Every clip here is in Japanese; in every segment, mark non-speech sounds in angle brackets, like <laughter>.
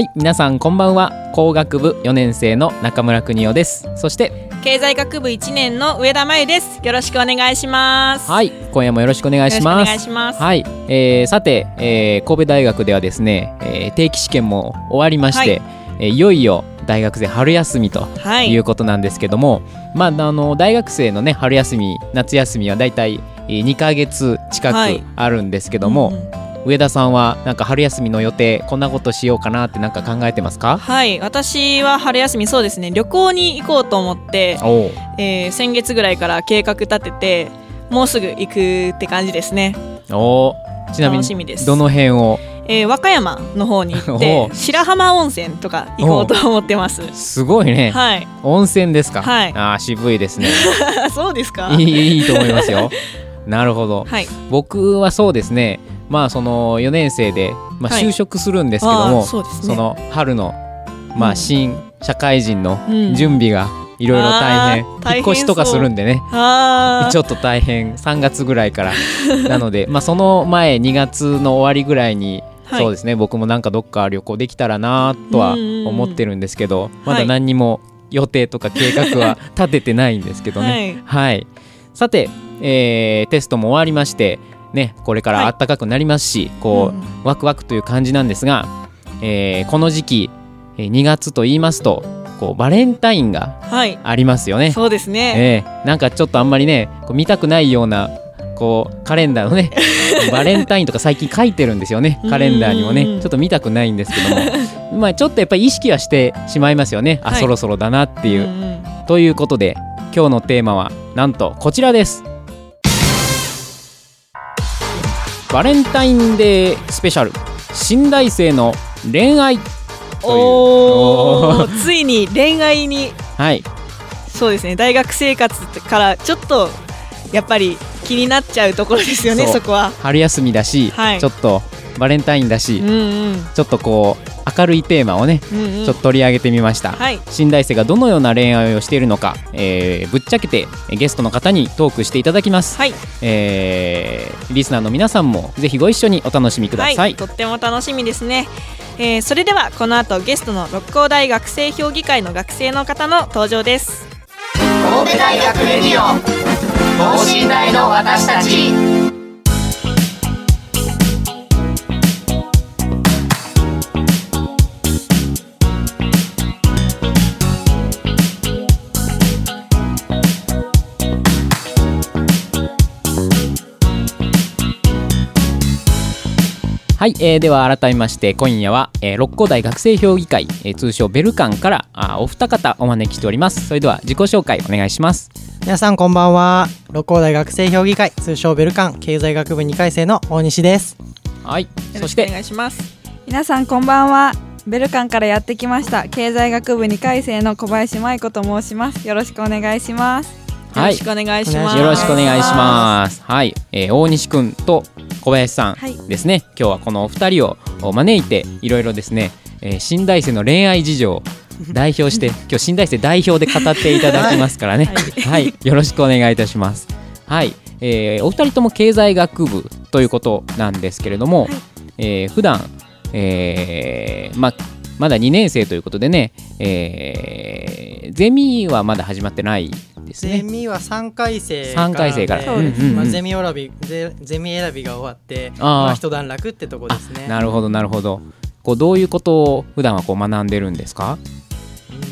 はい皆さんこんばんは。工学部4年生の中村邦夫です。そして経済学部1年の上田真由です。よろしくお願いします。はい今夜もよろしくお願いします。お願いします。はい、えー、さて、えー、神戸大学ではですね、えー、定期試験も終わりまして、はい。えー、いよいよ大学生春休みとい。うことなんですけども、はい、まああの大学生のね春休み夏休みはだいたい2か月近くあるんですけども、はいうんうん上田さんはなんか春休みの予定こんなことしようかなってなんか考えてますか？はい私は春休みそうですね。旅行に行こうと思って、えー、先月ぐらいから計画立ててもうすぐ行くって感じですね。おちなみにどの辺を？えー、和歌山の方に行って白浜温泉とか行こうと思ってます。すごいね、はい、温泉ですか、はい、あ渋いですね。<laughs> そうですか？いいいいと思いますよ。<laughs> なるほど、はい、僕はそうですねまあその4年生で、まあ、就職するんですけども、はいそね、その春の、まあ、新社会人の準備がいろいろ大変、う。ん、引っ越しとかするんでね。<laughs> ちょっと大変。3月ぐらいから。なので、まあ、その前2月の終わりぐらいにそうですね。僕もなんかどっか旅行できたらなとは思ってるんですけど、まだ何にも予定とか計画は <laughs> 立ててないんですけどね。はい、はい、さて、えー、テストも終わりましてね、これから暖かくなりますし、はい、こう、うん、ワクワクという感じなんですが、えー、この時期2月と言いますとこうバレンタインがありますよね。はい、そうですね、えー、なんかちょっとあんまりねこう見たくないようなこうカレンダーのね <laughs> バレンタインとか最近書いてるんですよねカレンダーにもね。ちょっと見たくないんですけども。<laughs> まあちょっとやっぱり意識はしてしまいますよね。あ、はい、そろそろだなっていう。ということで今日のテーマはなんとこちらです。バレンタインデースペシャル。新大生の恋愛。おおついに恋愛に。はい。そうですね。大学生活からちょっとやっぱり気になっちゃうところですよねそこは。春休みだし、はい、ちょっとバレンタインだし、うんうん、ちょっとこう明るいテーマをね、うんうん、ちょっと取り上げてみました、はい、新大生がどのような恋愛をしているのか、えー、ぶっちゃけてゲストの方にトークしていただきます、はい、えー、リスナーの皆さんもぜひご一緒にお楽しみください、はい、とっても楽しみですね。えー、それではこの後ゲストの六甲大学生評議会の学生の方の登場です。神戸大学レディオ等身大の私たちはい、えー、では改めまして今夜は、えー、六甲大学生評議会、えー、通称ベルカンからあお二方お招きしております。それでは自己紹介お願いします。皆さんこんばんは。六甲大学生評議会通称ベルカン経済学部2回生の大西です。はいそしてお願いします。皆さんこんばんは。ベルカンからやってきました経済学部2回生の小林舞子と申します。よろしくお願いします。よろしくお願いします、よろしくお願いします。はい、えー、大西くんと小林さんですね、はい、今日はこのお二人を招いていろいろですね、えー、新大生の恋愛事情を代表して今日新大生代表で語っていただきますからね、<laughs> はい、はい、よろしくお願いいたします。はい、えー、お二人とも経済学部ということなんですけれども、はい、えー、普段、えー、ままだ2年生ということでね、えー、ゼミはまだ始まってないですね。ゼミは3回生3回生から。まあ、ゼミ選びゼゼミ選びが終わってまあ、一段落ってとこですね。なるほどなるほど。こうどういうことを普段はこう学んでるんですか？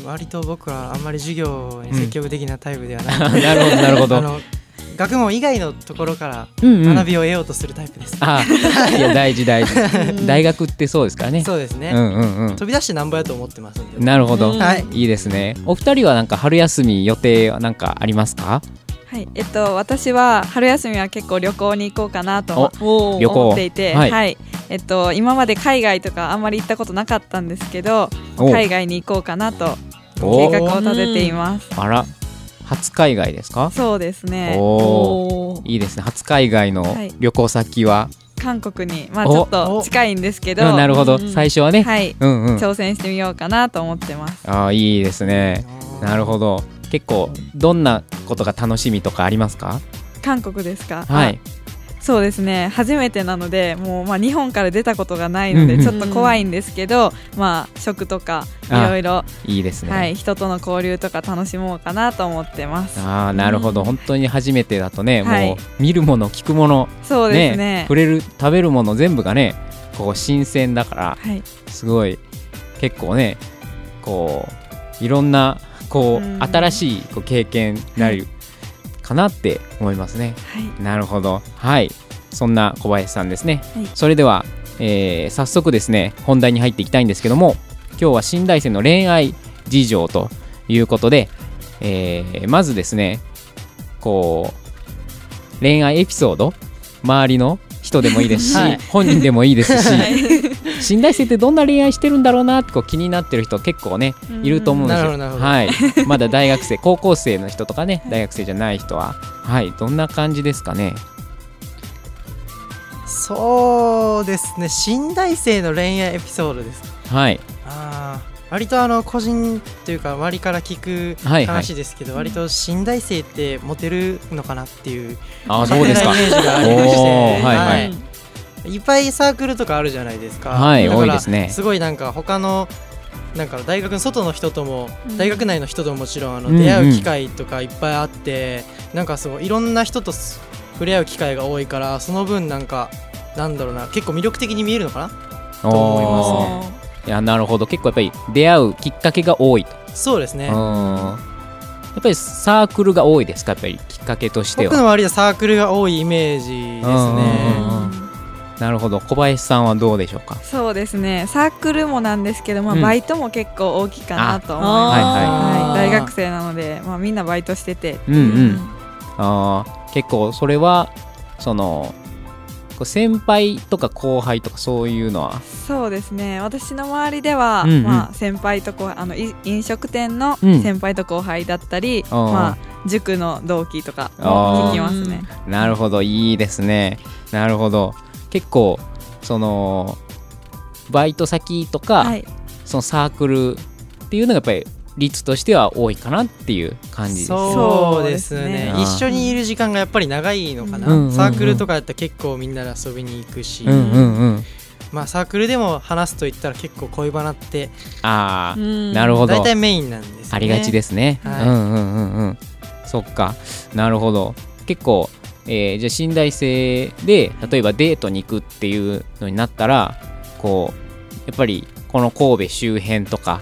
割と僕はあんまり授業に積極的なタイプではない、<laughs> うん、なるほどなるほど <laughs> 学問以外のところから学びを得ようとするタイプです、あ <laughs> いや大事大事。大学ってそうですからね。そうですね、うんうんうん、飛び出してなんぼやと思ってますなるほど、はい、いいですね。お二人はなんか春休み予定はなんかありますか？はい。えっと、私は春休みは結構旅行に行こうかなと思っていて、はい、はい、えっと、今まで海外とかあんまり行ったことなかったんですけど海外に行こうかなと計画を立てています。あら初海外ですか？そうですね。おいいですね。初海外の旅行先は、はい韓国にまあちょっと近いんですけど、なるほど、最初はね。はい、うんうん、挑戦してみようかなと思ってます。ああいいですね。なるほど。結構どんなことが楽しみとかありますか？韓国ですか？はいそうですね。初めてなのでもう、まあ、日本から出たことがないのでちょっと怖いんですけど、まあ、食とかいろいろいいですね、はい、人との交流とか楽しもうかなと思ってます。あなるほど、うん、本当に初めてだとね、もう見るもの聞くものそうですね、ね、触れる食べるもの全部がねこう新鮮だから、はい、すごい結構ねこういろんなこう、新しいこう経験になるかなって思いますね。はい、なるほど。はい。そんな小林さんですね。はい、それでは、えー、早速ですね、本題に入っていきたいんですけども、今日は新大生の恋愛事情ということで、えー、まずですね、こう、恋愛エピソード、周りの人でもいいですし、はい、本人でもいいですし、新大生ってどんな恋愛してるんだろうなってこう気になってる人結構ねいると思うんですよ。はい、<laughs> まだ大学生 <laughs> 高校生の人とかね大学生じゃない人ははい。どんな感じですかね？そうですね。新大生の恋愛エピソードです。はい。ああ割とあの個人というか周りから聞く話ですけど、割と新大生ってモテるのかなっていうあそうですか。イメージがありまして、はいはい、いっぱいサークルとかあるじゃないですか。はい、多いですね。すごいなんか他のなんか大学の外の人とも、うん、大学内の人とももちろんあの出会う機会とかいっぱいあって、うんうん、なんかそういろんな人と触れ合う機会が多いからその分なんかなんだろうな結構魅力的に見えるのかな？と思いますね。いやなるほど。結構やっぱり出会うきっかけが多いと。そうですね。やっぱりサークルが多いですか？やっぱりきっかけとしては。僕の周りはサークルが多いイメージですねなるほど。小林さんはどうでしょうか？そうですね。サークルもなんですけど、まあ、バイトも結構大きいかなと思います、はい、大学生なので、まあ、みんなバイトしてて、うんうん、あ結構それはその先輩とか後輩とかそういうのは？そうですね。私の周りでは、うんうん、まあ、先輩と後あの飲食店の先輩と後輩だったり、うん、まあ、塾の同期とか聞きますね。なるほど。いいですね。なるほど結構そのバイト先とか、はい、そのサークルっていうのがやっぱり率としては多いかなっていう感じですそうですね。一緒にいる時間がやっぱり長いのかな、うんうんうん、サークルとかやったら結構みんなで遊びに行くし、うんうんうん。まあ、サークルでも話すと言ったら結構恋バナって。ああなるほど。大体メインなんです、ね、ありがちですね、はい、うんうんうんうん。そっか。なるほど。結構、えー、じゃあ信頼性で例えばデートに行くっていうのになったらこうやっぱりこの神戸周辺とか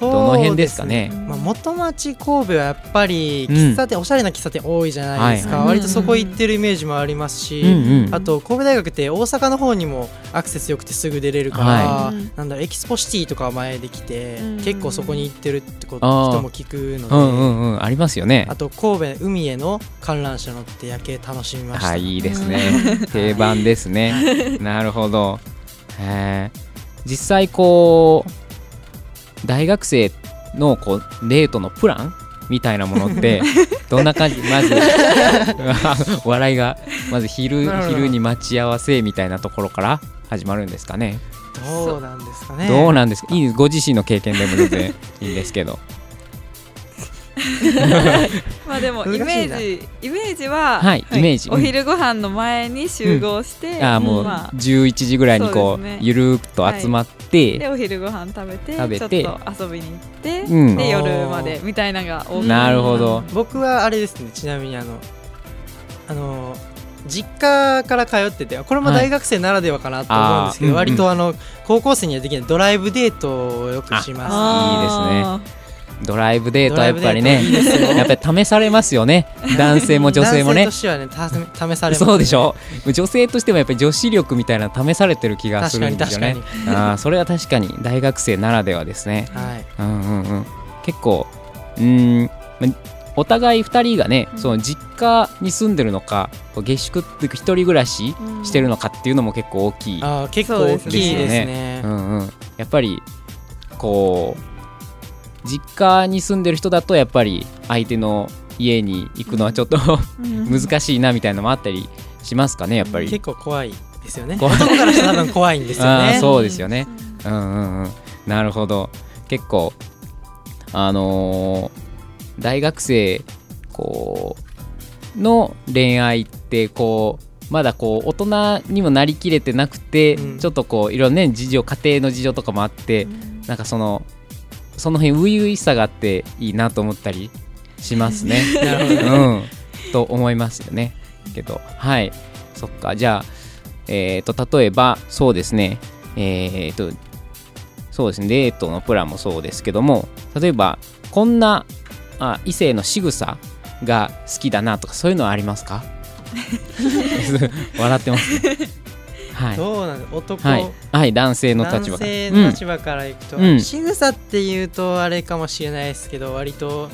どの辺ですかね。まあ、元町神戸はやっぱり喫茶店、うん、おしゃれな喫茶店多いじゃないですか、はい、割とそこ行ってるイメージもありますし、うんうん、あと神戸大学って大阪の方にもアクセスよくてすぐ出れるから、はい、なんだろエキスポシティとか前できて、うん、結構そこに行ってるってこと人も聞くので、うんうんうん、ありますよね。あと神戸海への観覧車乗って夜景楽しみました、はい、いいですね。<laughs> 定番ですね。なるほど。実際こう大学生のこうデートのプランみたいなものって <laughs> どんな感じ？まず <laughs> 笑いがまず昼昼に待ち合わせみたいなところから始まるんですかね。どうなんですかね。どうなんですか？いいご自身の経験でも全然いいんですけど <laughs> まあでもイメージイメージは、はい、イメージ、お昼ご飯の前に集合して、うん、あもう11時ぐらいにこう、ね、ゆるくと集まって、はい、でお昼ご飯食べて食べて。ちょっと遊びに行って、うん、で夜までみたいなのが多なるほど。僕はあれですねちなみにあのあの実家から通っててこれも大学生ならではかなと思うんですけど、はい、割とあの、高校生にはできないドライブデートをよくします、いいですねドライブデートはやっぱりねやっぱり試されますよね。<laughs> 男性も女性もね。男性としてはね試され、ね、そうでしょ。女性としてもやっぱり女子力みたいな試されてる気がするんですよね。あそれは確かに大学生ならではですね、はい。うんうんうん、結構うんお互い2人がね、その実家に住んでるのか下宿っていうか一人暮らししてるのかっていうのも結構大きい、あ結構大きいですね、うんうん、やっぱりこう実家に住んでる人だとやっぱり相手の家に行くのはちょっと難しいなみたいなのもあったりしますかねやっぱり。結構怖いですよね。男からしたら多分怖いんですよね。そうですよね。うんうんうん。なるほど。結構あのー大学生こうの恋愛ってこうまだこう大人にもなりきれてなくて、うん、ちょっとこういろんな、ね、事情家庭の事情とかもあって、うん、なんかそのその辺初々しさがあっていいなと思ったりしますね。<laughs> なるほど、うん、と思いますよね。けどはい。そっか。じゃあえっ、ー、と例えばそうですね。えっ、ー、とそうですね。デートのプランもそうですけども例えばこんなあ異性の仕草が好きだなとかそういうのはありますか？<laughs> 笑ってます、ね、はい、どうなん男、はい、はい、男性の立場。男性の立場からいくと、うん、仕草っていうとあれかもしれないですけど割と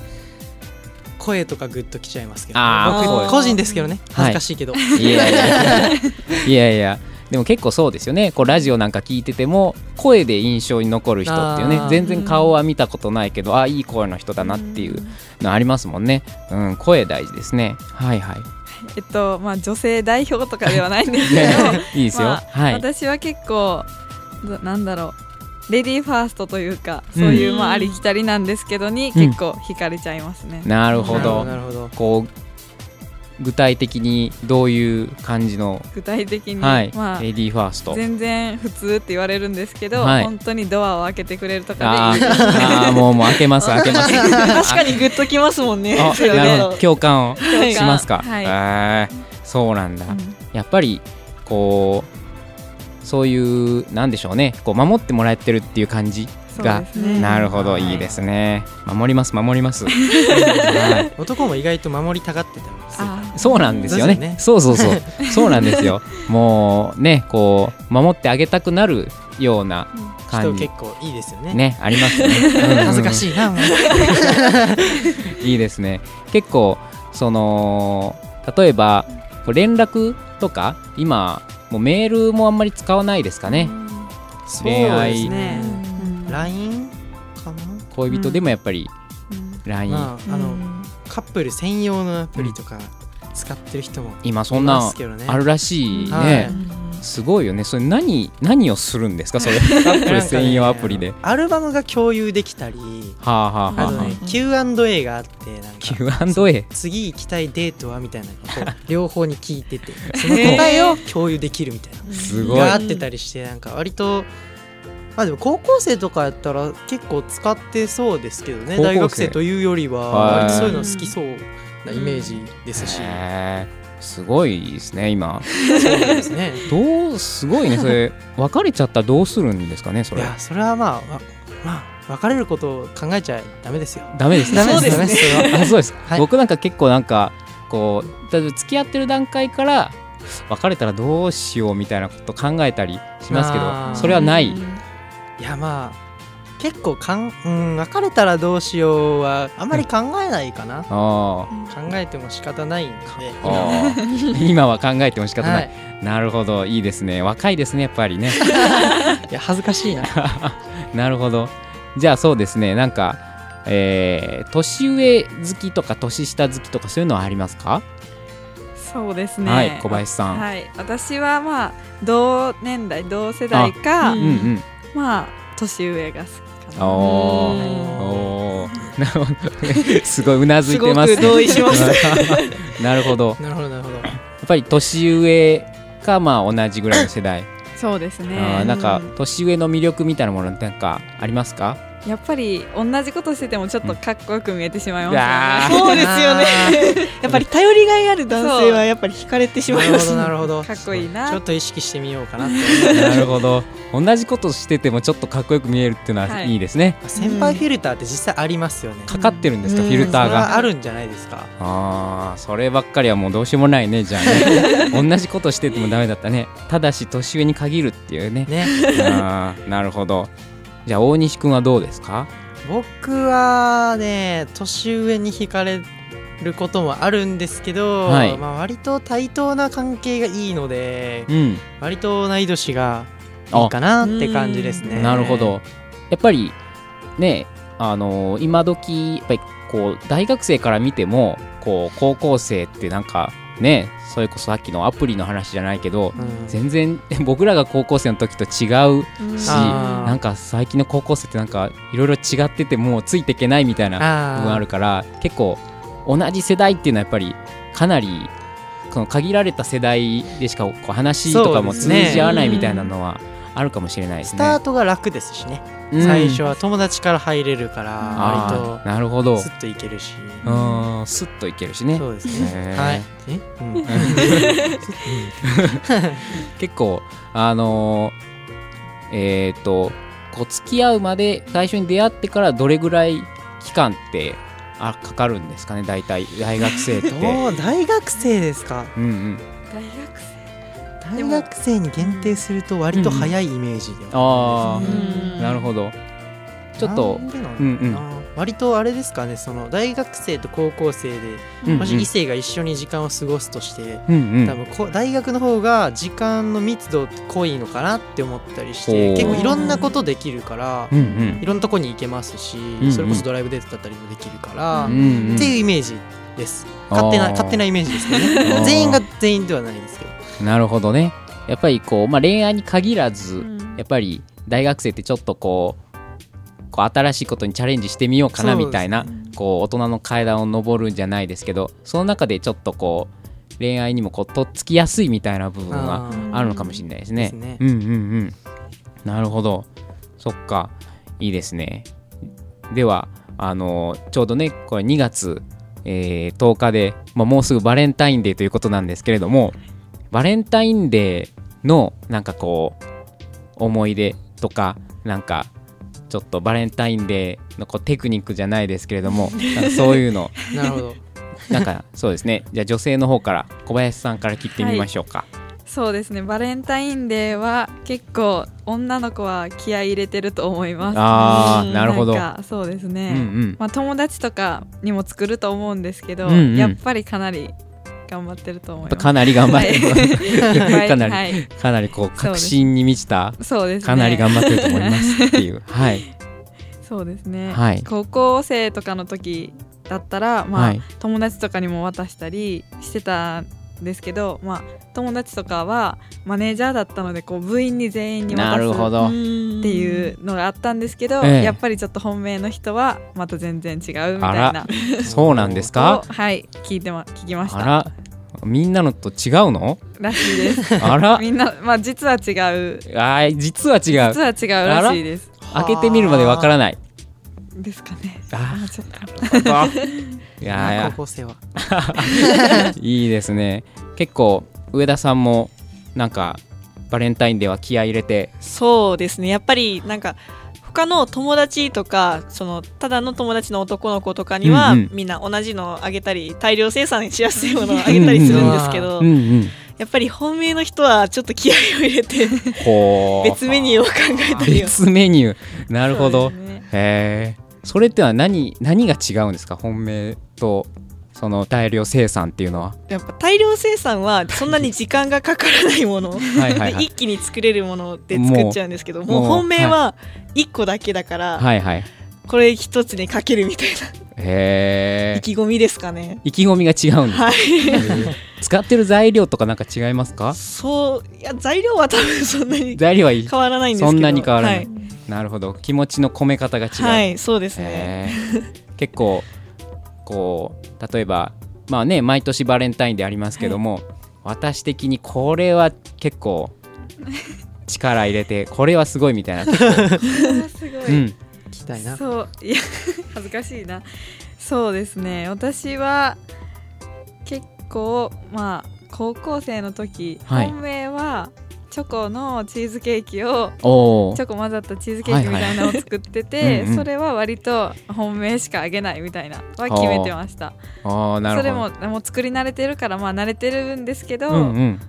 声とかグッときちゃいますけど、僕個人ですけどね。恥ずかしいけど、はい、いやいや。<laughs> いやいや。でも結構そうですよね。こうラジオなんか聞いてても声で印象に残る人っていうね。全然顔は見たことないけどあいい声の人だなっていうのありますもんね、うん、声大事ですね。はいはい <laughs> えっとまあ女性代表とかではないんですけどいいですよ、まあ、はい、私は結構なんだろうレディーファーストというかそういう、まあ、ありきたりなんですけどに結構惹かれちゃいますね、うん、なるほど。こう具体的にどういう感じの？具体的に、はい、まあ、レディーファースト。全然普通って言われるんですけど、はい、本当にドアを開けてくれるとかでいいああもうもう開けます <laughs> 開けます。確かにグッときますもんね。共感をしますか、はい、えそうなんだ、うん、やっぱりこうそういうなんでしょうね。こう守ってもらえてるっていう感じ？が、ね、なるほど、い、いですね。守ります守ります、<laughs> はい、男も意外と守りたがってたんですそうなんですよね、ね、そうそうそう。<laughs> そうなんですよ。もうねこう守ってあげたくなるような感じ。結構いいですよね。ねありますね、<laughs> 恥ずかしいないいですね。結構その例えば連絡とか今もうメールもあんまり使わないですかね、恋愛、ね、LINE かな？恋人でもやっぱり LINE、まあ、あのカップル専用のアプリとか使ってる人も今そんなあるらしいね、すごいよね。それ何何をするんですか？それ。<laughs> カップル専用アプリで、アルバムが共有できたりはあはあはあ、ね、Q&A があってなんか。Q&A 次行きたいデートはみたいなこう両方に聞いててその答えを共有できるみたいな。すごい。があってたりしてなんか割とまあでも高校生とかやったら結構使ってそうですけどね大学生というよりはそういうの好きそうなイメージですし。すごいですね今。そうですね。<laughs> どうすごいねそれ。別れちゃったらどうするんですかねそれ。いやそれはまあまあ別れることを考えちゃダメですよ。ダメですダメですね。あそうです、はい、僕なんか結構なんかこう付き合ってる段階から別れたらどうしようみたいなこと考えたりしますけどそれはないいやまあ結構かん、うん、別れたらどうしようはあんまり考えないかな、考えても仕方ないんで今は。考えても仕方ない、はい、なるほど。いいですね。若いですねやっぱりね。<laughs> いや恥ずかしいな。<laughs> なるほど。じゃあそうですね。なんかえー、年上好きとか年下好きとかそういうのはありますか？そうですね。はい、小林さん。はい、私はまあ同年代同世代か、うんうん、まあ年上が好きかな。おお、なるほど。すごいうなずいてます、ね。同意します。なるほど。なるほどなるほど。やっぱり年上かまあ同じぐらいの世代。そうですね。あなんか年上の魅力みたいなものなんかありますか？やっぱり同じことしててもちょっとかっこよく見えてしまいますよね、そうですよね。<laughs> やっぱり頼りがいある男性はやっぱり惹かれてしまいます、なるほどかっこいいな。ちょっと意識してみようかななるほど。同じことしててもちょっとかっこよく見えるっていうのはい。いですね、はい、先輩フィルターって実際ありますよね、かかってるんですか、フィルターが。あるんじゃないですか。ああそればっかりはもうどうしようもないねじゃあね。<laughs> 同じことしててもダメだったね。ただし年上に限るっていうね。ね。あなるほどじゃあ大西君はどうですか？僕はね年上に惹かれることもあるんですけど、はい、まあ、割と対等な関係がいいので、うん、割と同い年がいいかなって感じですね。なるほど。やっぱりねあのー、今時やっぱりこう大学生から見てもこう高校生ってなんかねそれこそさっきのアプリの話じゃないけど、うん、全然 <laughs> 僕らが高校生の時と違うし、うん、なんか最近の高校生ってなんかいろいろ違っててもうついていけないみたいな部分あるから結構同じ世代っていうのはやっぱりかなりこの限られた世代でしかこう話とかも通じ合わないみたいなのはあるかもしれないですね。スタートが楽ですしね、うん、最初は友達から入れるから割となるほど。スッといけるし。うんスッといけるしね。そうですね。はい。え、うん、<laughs> 結構あのー、えっ、ー、とこう付き合うまで最初に出会ってからどれぐらい期間ってあかかるんですかね大体。大学生って。<laughs> 大学生ですか。うんうん。大学生大学生に限定すると割と早いイメージではあ、うん、なるほど。ちょっとうんうん。割とあれですかねその大学生と高校生で、もし異性が一緒に時間を過ごすとして、うんうん、多分こ大学の方が時間の密度濃いのかなって思ったりして結構いろんなことできるから、うんうん、いろんなとこに行けますし、うんうん、それこそドライブデートだったりもできるから、うんうん、っていうイメージです。勝手な勝手なイメージですけどね。全員が全員ではないですけどなるほどね。やっぱりこう、まあ、恋愛に限らず、うん、やっぱり大学生ってちょっとこうこう新しいことにチャレンジしてみようかなみたいな、ね、こう大人の階段を上るんじゃないですけどその中でちょっとこう恋愛にもこうとっつきやすいみたいな部分があるのかもしれないですね。すね。うんうんうん。なるほど。そっか。いいですね。ではあのちょうどねこれ2月、えー、10日で、まあ、もうすぐバレンタインデーということなんですけれどもバレンタインデーのなんかこう思い出とかなんかちょっとバレンタインデーのこうテクニックじゃないですけれどもそういうの。<laughs> なるほど。なんかそうですね。じゃあ女性の方から小林さんから聞いてみましょうか、はい、そうですね。バレンタインデーは結構女の子は気合い入れてると思います。ああなるほど。そうですね、うんうん、まあ、友達とかにも作ると思うんですけど、うんうん、やっぱりかなり頑張ってると思います。かなり頑張ってはい、かなり、はい、かなりこう確信に満ちた。そうです、ね、かなり頑張ってると思いますっていう。はい。<laughs> そうですね、はい、高校生とかの時だったらまあ、はい、友達とかにも渡したりしてたんですけどまあ友達とかはマネージャーだったのでこう部員に全員に渡すっていうのがあったんですけど、ええ、やっぱりちょっと本命の人はまた全然違うみたいなそうなんですか？はい聞いてま聞きましたみんなのと違うの？らしいです。あら。みんなまあ実は違う。あ実は違う。実は違うらしいです。開けてみるまでわからない。ですかね。あ。ちょっといやいや高校生は。<laughs> いいですね。結構上田さんもなんかバレンタインでは気合い入れて。そうですね。やっぱりなんか他の友達とかそのただの友達の男の子とかには、うんうん、みんな同じのあげたり大量生産しやすいものをあげたりするんですけど、うんうん、やっぱり本命の人はちょっと気合を入れて別メニューを考えたり別メニュー。なるほど、ね、へえそれっては何何が違うんですか？本命とその大量生産っていうのは？やっぱ大量生産はそんなに時間がかからないもの。はいはい、一気に作れるもので作っちゃうんですけどもう本命は1個だけだから、はいはい、これ一つにかけるみたいな。へ意気込みですかね。意気込みが違うんです、はい、<laughs> 使ってる材料とかなんか違いますか？そういや材料は多分そんなに材料は変わらないんですけど。そんなに変わらない、はい、なるほど。気持ちの込め方が違う。はいそうですね。結構こう例えばまあね毎年バレンタインでありますけども、はい、私的にこれは結構力入れてこれはすごいみたいなすごい、うん、期たいな。そういや恥ずかしいな。そうですね。私は結構まあ高校生の時、はい、本命はチョコのチーズケーキをチョコ混ざったチーズケーキみたいなのを作ってて、それは割と本命しかあげないみたいなは決めてました。それももう作り慣れてるからまあ慣れてるんですけど、うんうん、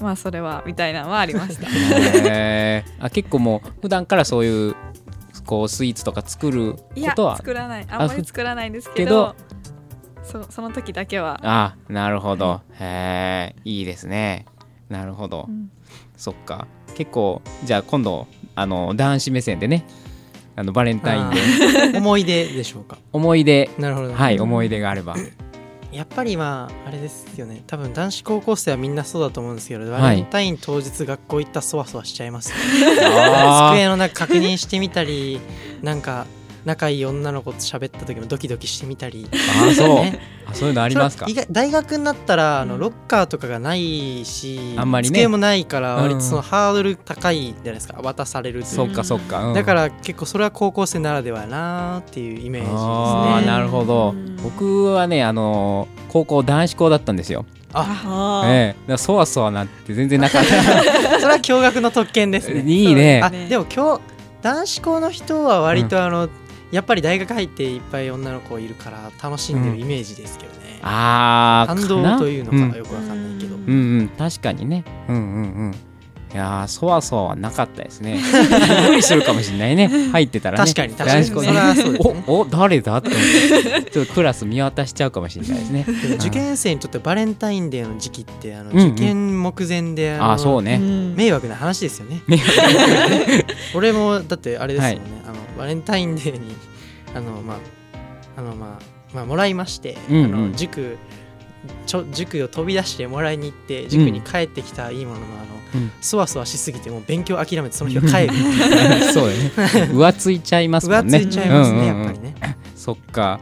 まあそれはみたいなのはありました。へあ結構もう普段からそういうこうスイーツとか作ることは？作らない。あんまり作らないんですけどそその時だけは。あなるほど、へえいいですね。なるほど、うん、そっか。結構じゃあ今度あの男子目線でね。あのバレンタインで。思い出でしょうか。思い出。なるほど、はい思い出があれば。やっぱりまああれですよね。多分男子高校生はみんなそうだと思うんですけど、バレンタイン当日学校行ったそわそわしちゃいます、ね、<laughs> 机の中確認してみたりなんか仲いい女の子と喋った時もドキドキしてみたり。あそう、ね、あそういうのありますか？大学になったらあのロッカーとかがないし、あんまり、ね、机もないから割とそのハードル高いじゃないですか渡されるそっかそっか、うん、だから結構それは高校生ならではなっていうイメージですね。あなるほど。僕はねあの高校男子校だったんですよ。あ。ええ、そわそわなって全然なかった。<laughs> それは驚愕の特権ですね。いいね。あでも今日男子校の人は割とあの、うんやっぱり大学入っていっぱい女の子いるから楽しんでるイメージですけどね、うん、ああ感動というのかよくわかんないけど、うん、うんうん確かにねうんうんうんいやそわそわはなかったですね。<laughs> 無理するかもしれないね。入ってたらね。確かに確かに。それはそうですね。お、お、誰だ？って思って、ちょっとクラス見渡しちゃうかもしれないですね。受験生にとってバレンタインデーの時期ってあの、受験目前であそうね。迷惑な話ですよね。<laughs> 俺もだってあれですよね。あのバレンタインデーにあのまああのまあまあもらいまして、うんうん、あの塾ちょ塾を飛び出してもらいに行って塾に帰ってきたいいものの、あの、うん、そわそわしすぎてもう勉強諦めてその日は帰る。<laughs> そうだね。浮ついちゃいますもんね。浮ついちゃいますね、やっぱりね。そっか。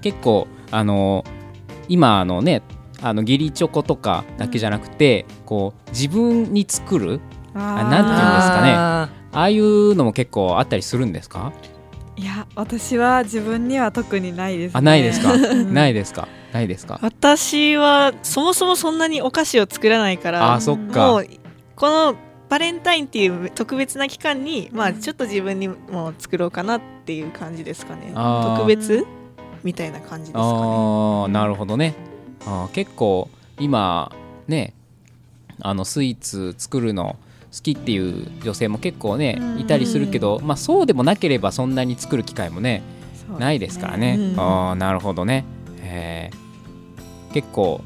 結構あの今あのねあの義理チョコとかだけじゃなくて、うん、こう自分に作るあなんていうんですかね。ああいうのも結構あったりするんですか？いや私は自分には特にないです、ね、あないですか？ないですか？ないですか？私はそもそもそんなにお菓子を作らないからあそっか。もうこのバレンタインっていう特別な期間にまあちょっと自分にも作ろうかなっていう感じですかね。特別みたいな感じですかね。あなるほどね。あ結構今ねあのスイーツ作るの好きっていう女性も結構ねいたりするけど、まあ、そうでもなければそんなに作る機会もねないですからね。うん、あなるほどね。えー、結構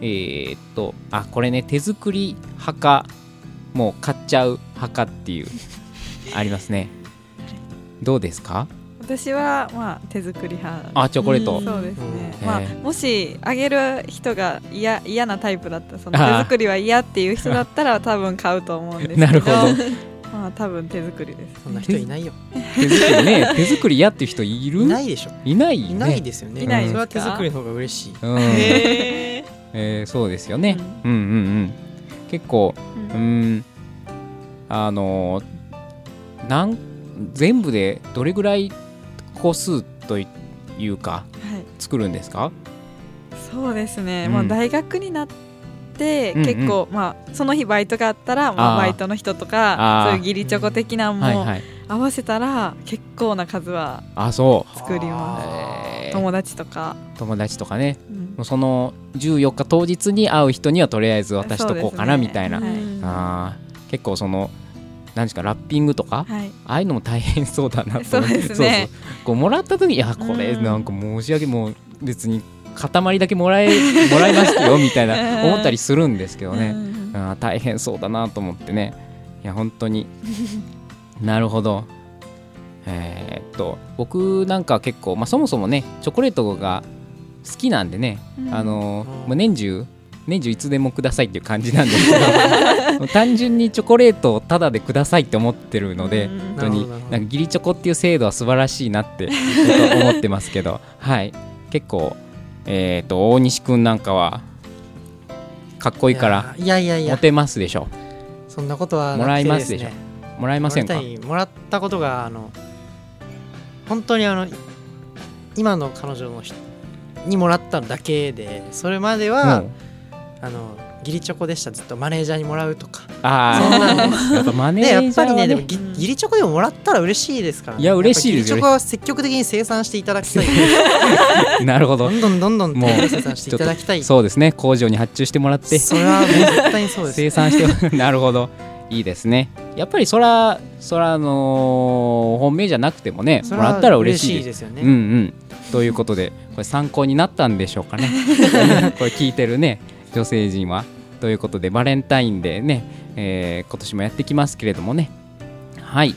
えー、っとあこれね手作り派かもう買っちゃう派かっていう <laughs> ありますね。どうですか？私はまあ手作り派。あチョコレート、そうですね、まあ、もしあげる人が嫌嫌なタイプだったその手作りは嫌っていう人だったら多分買うと思うんですけど。<laughs> なるほど。<laughs> まあ多分手作りです。そんな人いないよ。手作りね手作り嫌っていう人いる？いないでしょ。いない、ね、いないですよね。いないそれは手作りの方が嬉しい、うん、へ <laughs> えー、そうですよね、うん、うんうんうん。結構うん、うん。あのなん全部でどれぐらい個数というか、はい、作るんですか？そうですね、うん、まあ、大学になって結構、うん。うん、まあ、その日バイトがあったらまあ、バイトの人とかそういう義理チョコ的なも合わせたら結構な数は作ります。友達とか。友達とかね、うん、その14日当日に会う人にはとりあえず渡しとこうかなみたいな、ねはい、あ結構その何ですかラッピングとか、はい、ああいうのも大変そうだなと思って、そうそうこう。もらった時にいやこれなんか申し訳もう別に塊だけもらえもらいましたよみたいな <laughs> 思ったりするんですけどね、あ大変そうだなと思ってね。いや本当に。<laughs> なるほど。えー、っと僕なんか結構、まあ、そもそもねチョコレートが好きなんでね、うん、あのもう年中年中いつでもくださいっていう感じなんですけど <laughs> 単純にチョコレートをタダでくださいって思ってるので本当になんか義理チョコっていう制度は素晴らしいなって思ってますけど。<laughs> はい。結構えっ、ー、と大西君なんかはかっこいいからいやいやいや。モテますでしょ。そんなことは、もらいますでしょ。もらえませんか？もらったことがあの本当にあの今の彼女のにもらっただけでそれまでは、あの義理チョコでした。ずっとマネージャーにもらうとか。ああやっぱマネージャー、ね、やっぱりねでも義理チョコでももらったら嬉しいですから、ね、いや嬉しいですよ、ね、義理チョコは積極的に生産していただきたい。<laughs> なるほど。どんどんどんどん生産していただきたい。そうですね工場に発注してもらって。それは絶対にそうです。生産して <laughs> なるほど。いいですね。やっぱりそらそらあの本命じゃなくてもねもらったら嬉しいですよね。うんうん。ということでこれ参考になったんでしょうかね。<laughs> これ聞いてるね女性陣は。ということでバレンタインデーね、えー、今年もやってきますけれどもね。はい、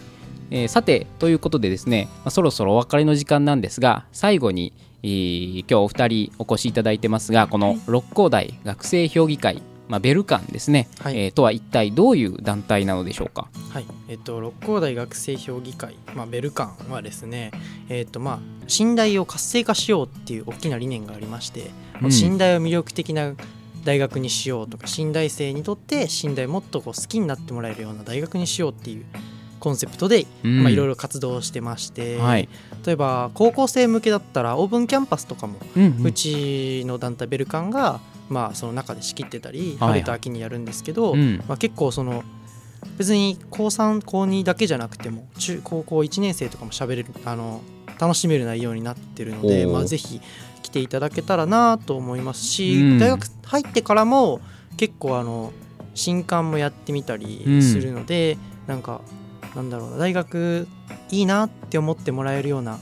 えー、さてということでですね、まあ、そろそろお別れの時間なんですが最後に、えー、今日お二人お越しいただいてますがこの六甲台学生評議会まあ、ベルカンですね、はい、えー、とは一体どういう団体なのでしょうか？はい、えっ、ー、と六甲大学生評議会、まあ、ベルカンはですね、えっ、ー、とまあ信大を活性化しようっていう大きな理念がありまして、うん、信大を魅力的な大学にしようとか信大生にとって信大もっとこう好きになってもらえるような大学にしようっていうコンセプトで、まあ、いろいろ活動してまして、はい、例えば高校生向けだったらオープンキャンパスとかも、うちの団体ベルカンがまあ、その中で仕切ってたり、春と秋にやるんですけど、まあ、結構その別に高3高2だけじゃなくても中高校1年生とかも喋れるあの楽しめる内容になってるので、まあ、ぜひ来ていただけたらなと思いますし、うん、大学入ってからも結構あの新刊もやってみたりするので、うん、なんかなんだろうな大学いいなって思ってもらえるような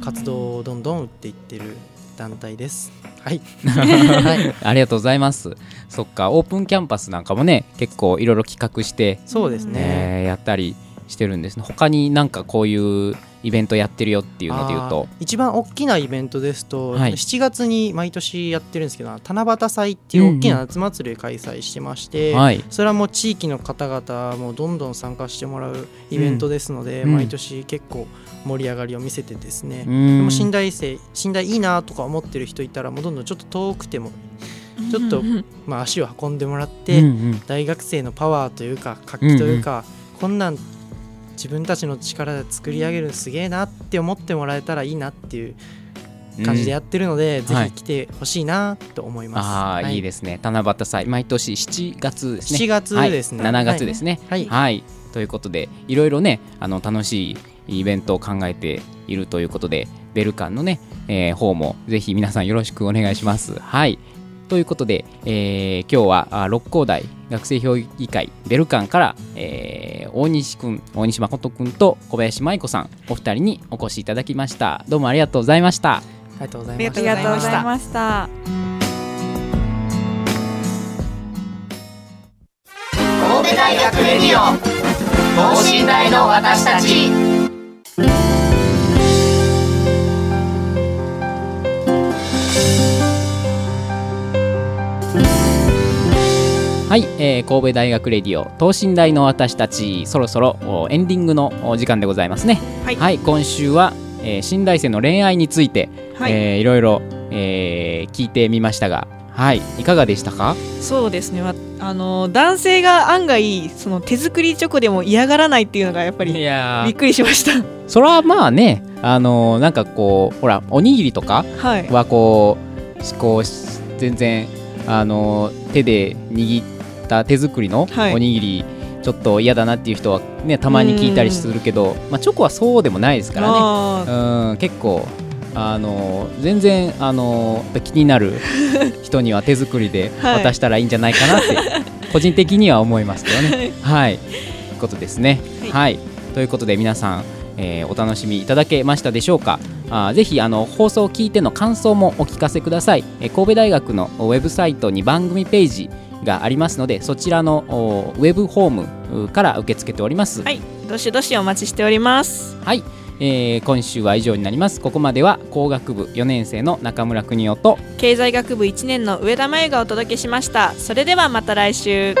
活動をどんどん打っていってる団体です。はい、はい、<laughs> ありがとうございます。そっかオープンキャンパスなんかもね結構いろいろ企画してそうですね、えー、やったりしてるんです。ね他になんかこういうイベントやってるよっていうのでいうと。一番大きなイベントですと、はい、7月に毎年やってるんですけど七夕祭っていう大きな夏祭りを開催してまして、うんうん、それはもう地域の方々もどんどん参加してもらうイベントですので、うん、毎年結構盛り上がりを見せてですね、でも信頼生信頼いいなとか思ってる人いたらもうどんどんちょっと遠くてもちょっと、まあ、足を運んでもらって、大学生のパワーというか活気というか、こんなん自分たちの力で作り上げるすげえなって思ってもらえたらいいなっていう感じでやってるので、うん、ぜひ来てほしいなと思います。はい、ああ、はい、いいですね。七夕祭毎年7月ですね。7月ですね。はい、7月ですね。はい、はい、ということでいろいろねあの楽しいイベントを考えているということでベルカンのね、えー、方もぜひ皆さんよろしくお願いします。はいということで、えー、今日は六甲台学生評議会ベルカンから、えー、大西くん大西誠くんと小林舞子さんお二人にお越しいただきました。どうもありがとうございましたありがとうございました。ありがとうございました。神戸大学レディオ等身大の私たちはい、えー、神戸大学レディオ等身大の私たちそろそろエンディングの時間でございますね。はい、はい、今週は、えー、新大生の恋愛について、はい、えー、いろいろ、えー、聞いてみましたがはいいかがでしたか？そうですね、まあの男性が案外その手作りチョコでも嫌がらないっていうのがやっぱりびっくりしました。それはまあねあのー、なんかこうほらおにぎりとかはこう、はい、こう全然あの手で握ってった手作りのおにぎり、ちょっと嫌だなっていう人はねたまに聞いたりするけど、まあ、チョコはそうでもないですからね。うん結構あの全然あの気になる <laughs> 人には手作りで渡したらいいんじゃないかなって、<laughs> 個人的には思いますけどね。はい、とい。うことですね。はい、ということで皆さん、えー、お楽しみいただけましたでしょうか？あぜひあの放送を聞いての感想もお聞かせください、えー、神戸大学のウェブサイトに番組ページがありますのでそちらのウェブホームから受け付けております。はい。どしどしお待ちしております。はい、えー、今週は以上になります。ここまでは工学部4年生の中村邦夫と経済学部1年の上田真由がお届けしました。それではまた来週